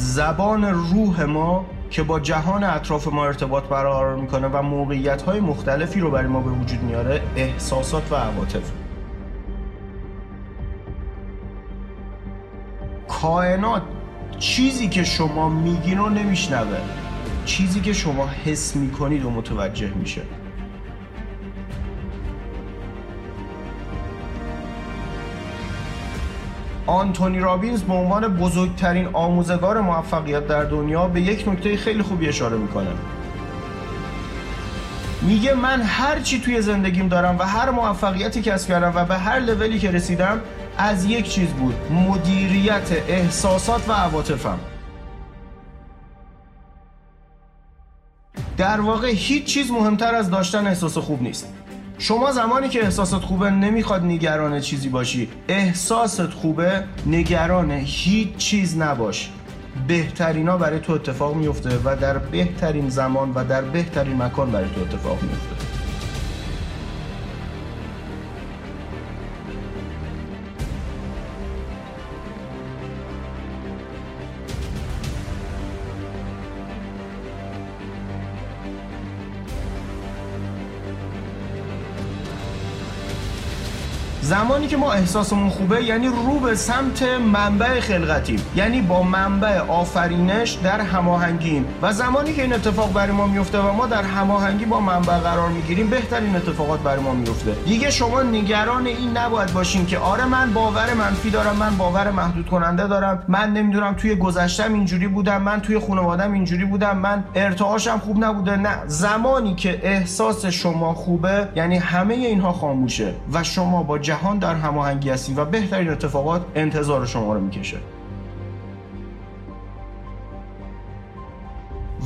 زبان روح ما که با جهان اطراف ما ارتباط برقرار می‌کنه و موقعیت های مختلفی رو برای ما به وجود میاره احساسات و عواطف. کائنات چیزی که شما میگین رو نمیشنوه. چیزی که شما حس می‌کنید و متوجه میشه. آنتونی رابینز به عنوان بزرگترین آموزگار موفقیت در دنیا به یک نکته خیلی خوبی اشاره می‌کنه. میگه من هر چی توی زندگیم دارم و هر موفقیتی کسب کردم و به هر لولی که رسیدم از یک چیز بود مدیریت احساسات و عواطفم. در واقع هیچ چیز مهمتر از داشتن احساس خوب نیست. شما زمانی که احساست خوبه نمی‌خواد نگران چیزی باشی. احساست خوبه نگران هیچ چیز نباش. بهترینا برای تو اتفاق میفته و در بهترین زمان و در بهترین مکان برای تو اتفاق میفته. زمانی که ما احساسمون خوبه یعنی رو به سمت منبع خلقتیم. یعنی با منبع آفرینش در هماهنگیم. و زمانی که این اتفاق برای ما میفته و ما در هماهنگی با منبع قرار می‌گیریم بهترین اتفاقات برای ما میفته. دیگه شما نگران این نباید باشین که آره من باور منفی دارم من باور محدود کننده دارم. من نمی‌دونم توی گذشتم اینجوری بودم من توی خانوادم اینجوری بودم من ارتعاشم خوب نبوده. نه زمانی که احساس شما خوبه یعنی همه اینها خاموشه. و شما با جهان در هماهنگی هستیم و بهترین اتفاقات انتظار شما رو می‌کشه.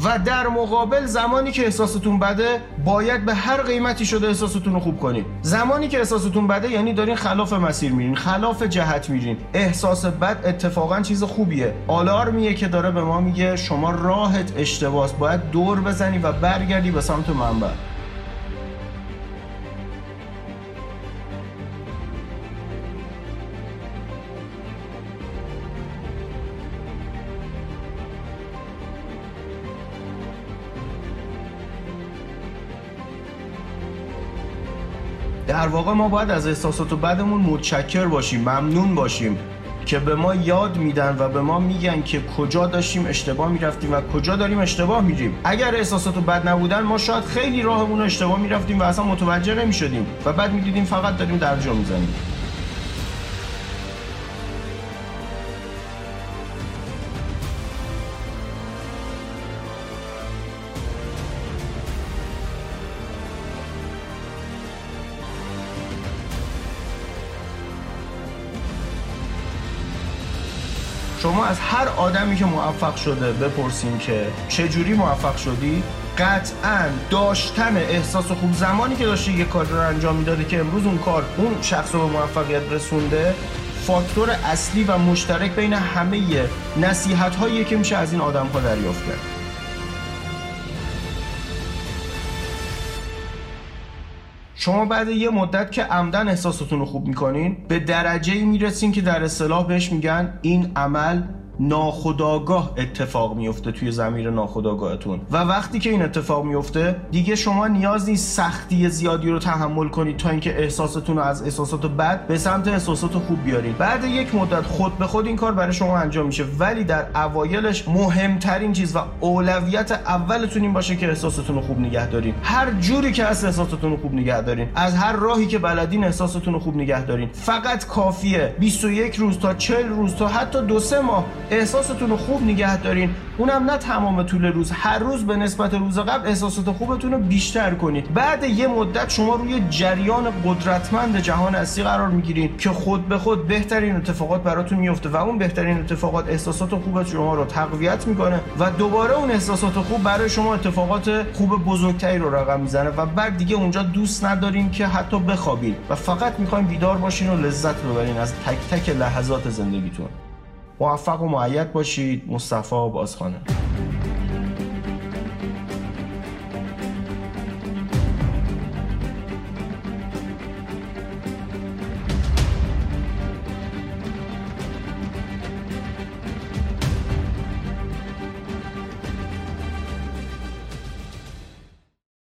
و در مقابل زمانی که احساستون بده باید به هر قیمتی شده احساستون رو خوب کنید. زمانی که احساستون بده یعنی دارین خلاف مسیر میرین خلاف جهت میرین. احساس بد اتفاقا چیز خوبیه. آلارمیه که داره به ما میگه شما راهت اشتباس باید دور بزنی و برگردی به سمت منبع. در واقع ما باید از احساسات و بدمون متشکر باشیم ممنون باشیم که به ما یاد میدن و به ما میگن که کجا داشتیم اشتباه می‌رفتیم و کجا داریم اشتباه میریم اگر احساسات بد نبودن ما شاید خیلی راهمون اشتباه می‌رفتیم و اصلا متوجه نمی‌شدیم و بعد می‌دیدیم فقط داریم درجا می‌زنیم. شما از هر آدمی که موفق شده بپرسین که چجوری موفق شدی قطعا داشتن احساس خوب زمانی که داشته یه کار رو انجام می‌داده که امروز اون کار اون شخص رو به موفقیت رسونده فاکتور اصلی و مشترک بین همه نصیحت هایی که میشه از این آدم ها دریافت کرد. شما بعد یه مدت که عمدن احساستون رو خوب می‌کنین به درجه ای می‌رسین که در اصطلاح بهش میگن این عمل ناخداگاه اتفاق میفته توی زمیر ناخداگاهتون و وقتی که این اتفاق میفته دیگه شما نیاز نیست سختی زیادی رو تحمل کنید تا اینکه احساستون رو از احساسات بد به سمت احساسات خوب بیارید. بعد یک مدت خود به خود این کار برای شما انجام میشه. ولی در اوایلش مهمترین چیز و اولویت اولتون این باشه که احساستون رو خوب نگه دارین. هر جوری که از احساساتتون رو خوب نگه دارین. از هر راهی که بلدین احساستون رو خوب نگه دارین. فقط کافیه 21 روز تا 40 روز تا حتی دو سه ماه احساستون رو خوب نگه دارین. اونم نه تمام طول روز هر روز به نسبت روز قبل احساسات خوبتون رو بیشتر کنید. بعد یه مدت شما روی جریان قدرتمند جهان هستی قرار می‌گیرین که خود به خود بهترین اتفاقات براتون میفته و اون بهترین اتفاقات احساسات خوب شما رو تقویت می‌کنه و دوباره اون احساسات خوب برای شما اتفاقات خوب بزرگتری رو رقم می‌زنه و بعد دیگه اونجا دوست ندارین که حتی بخوابید و فقط می‌خواین بیدار باشین و لذت ببرین از تک تک لحظات زندگیتون. موفق و معید باشید. مصطفی بازخانه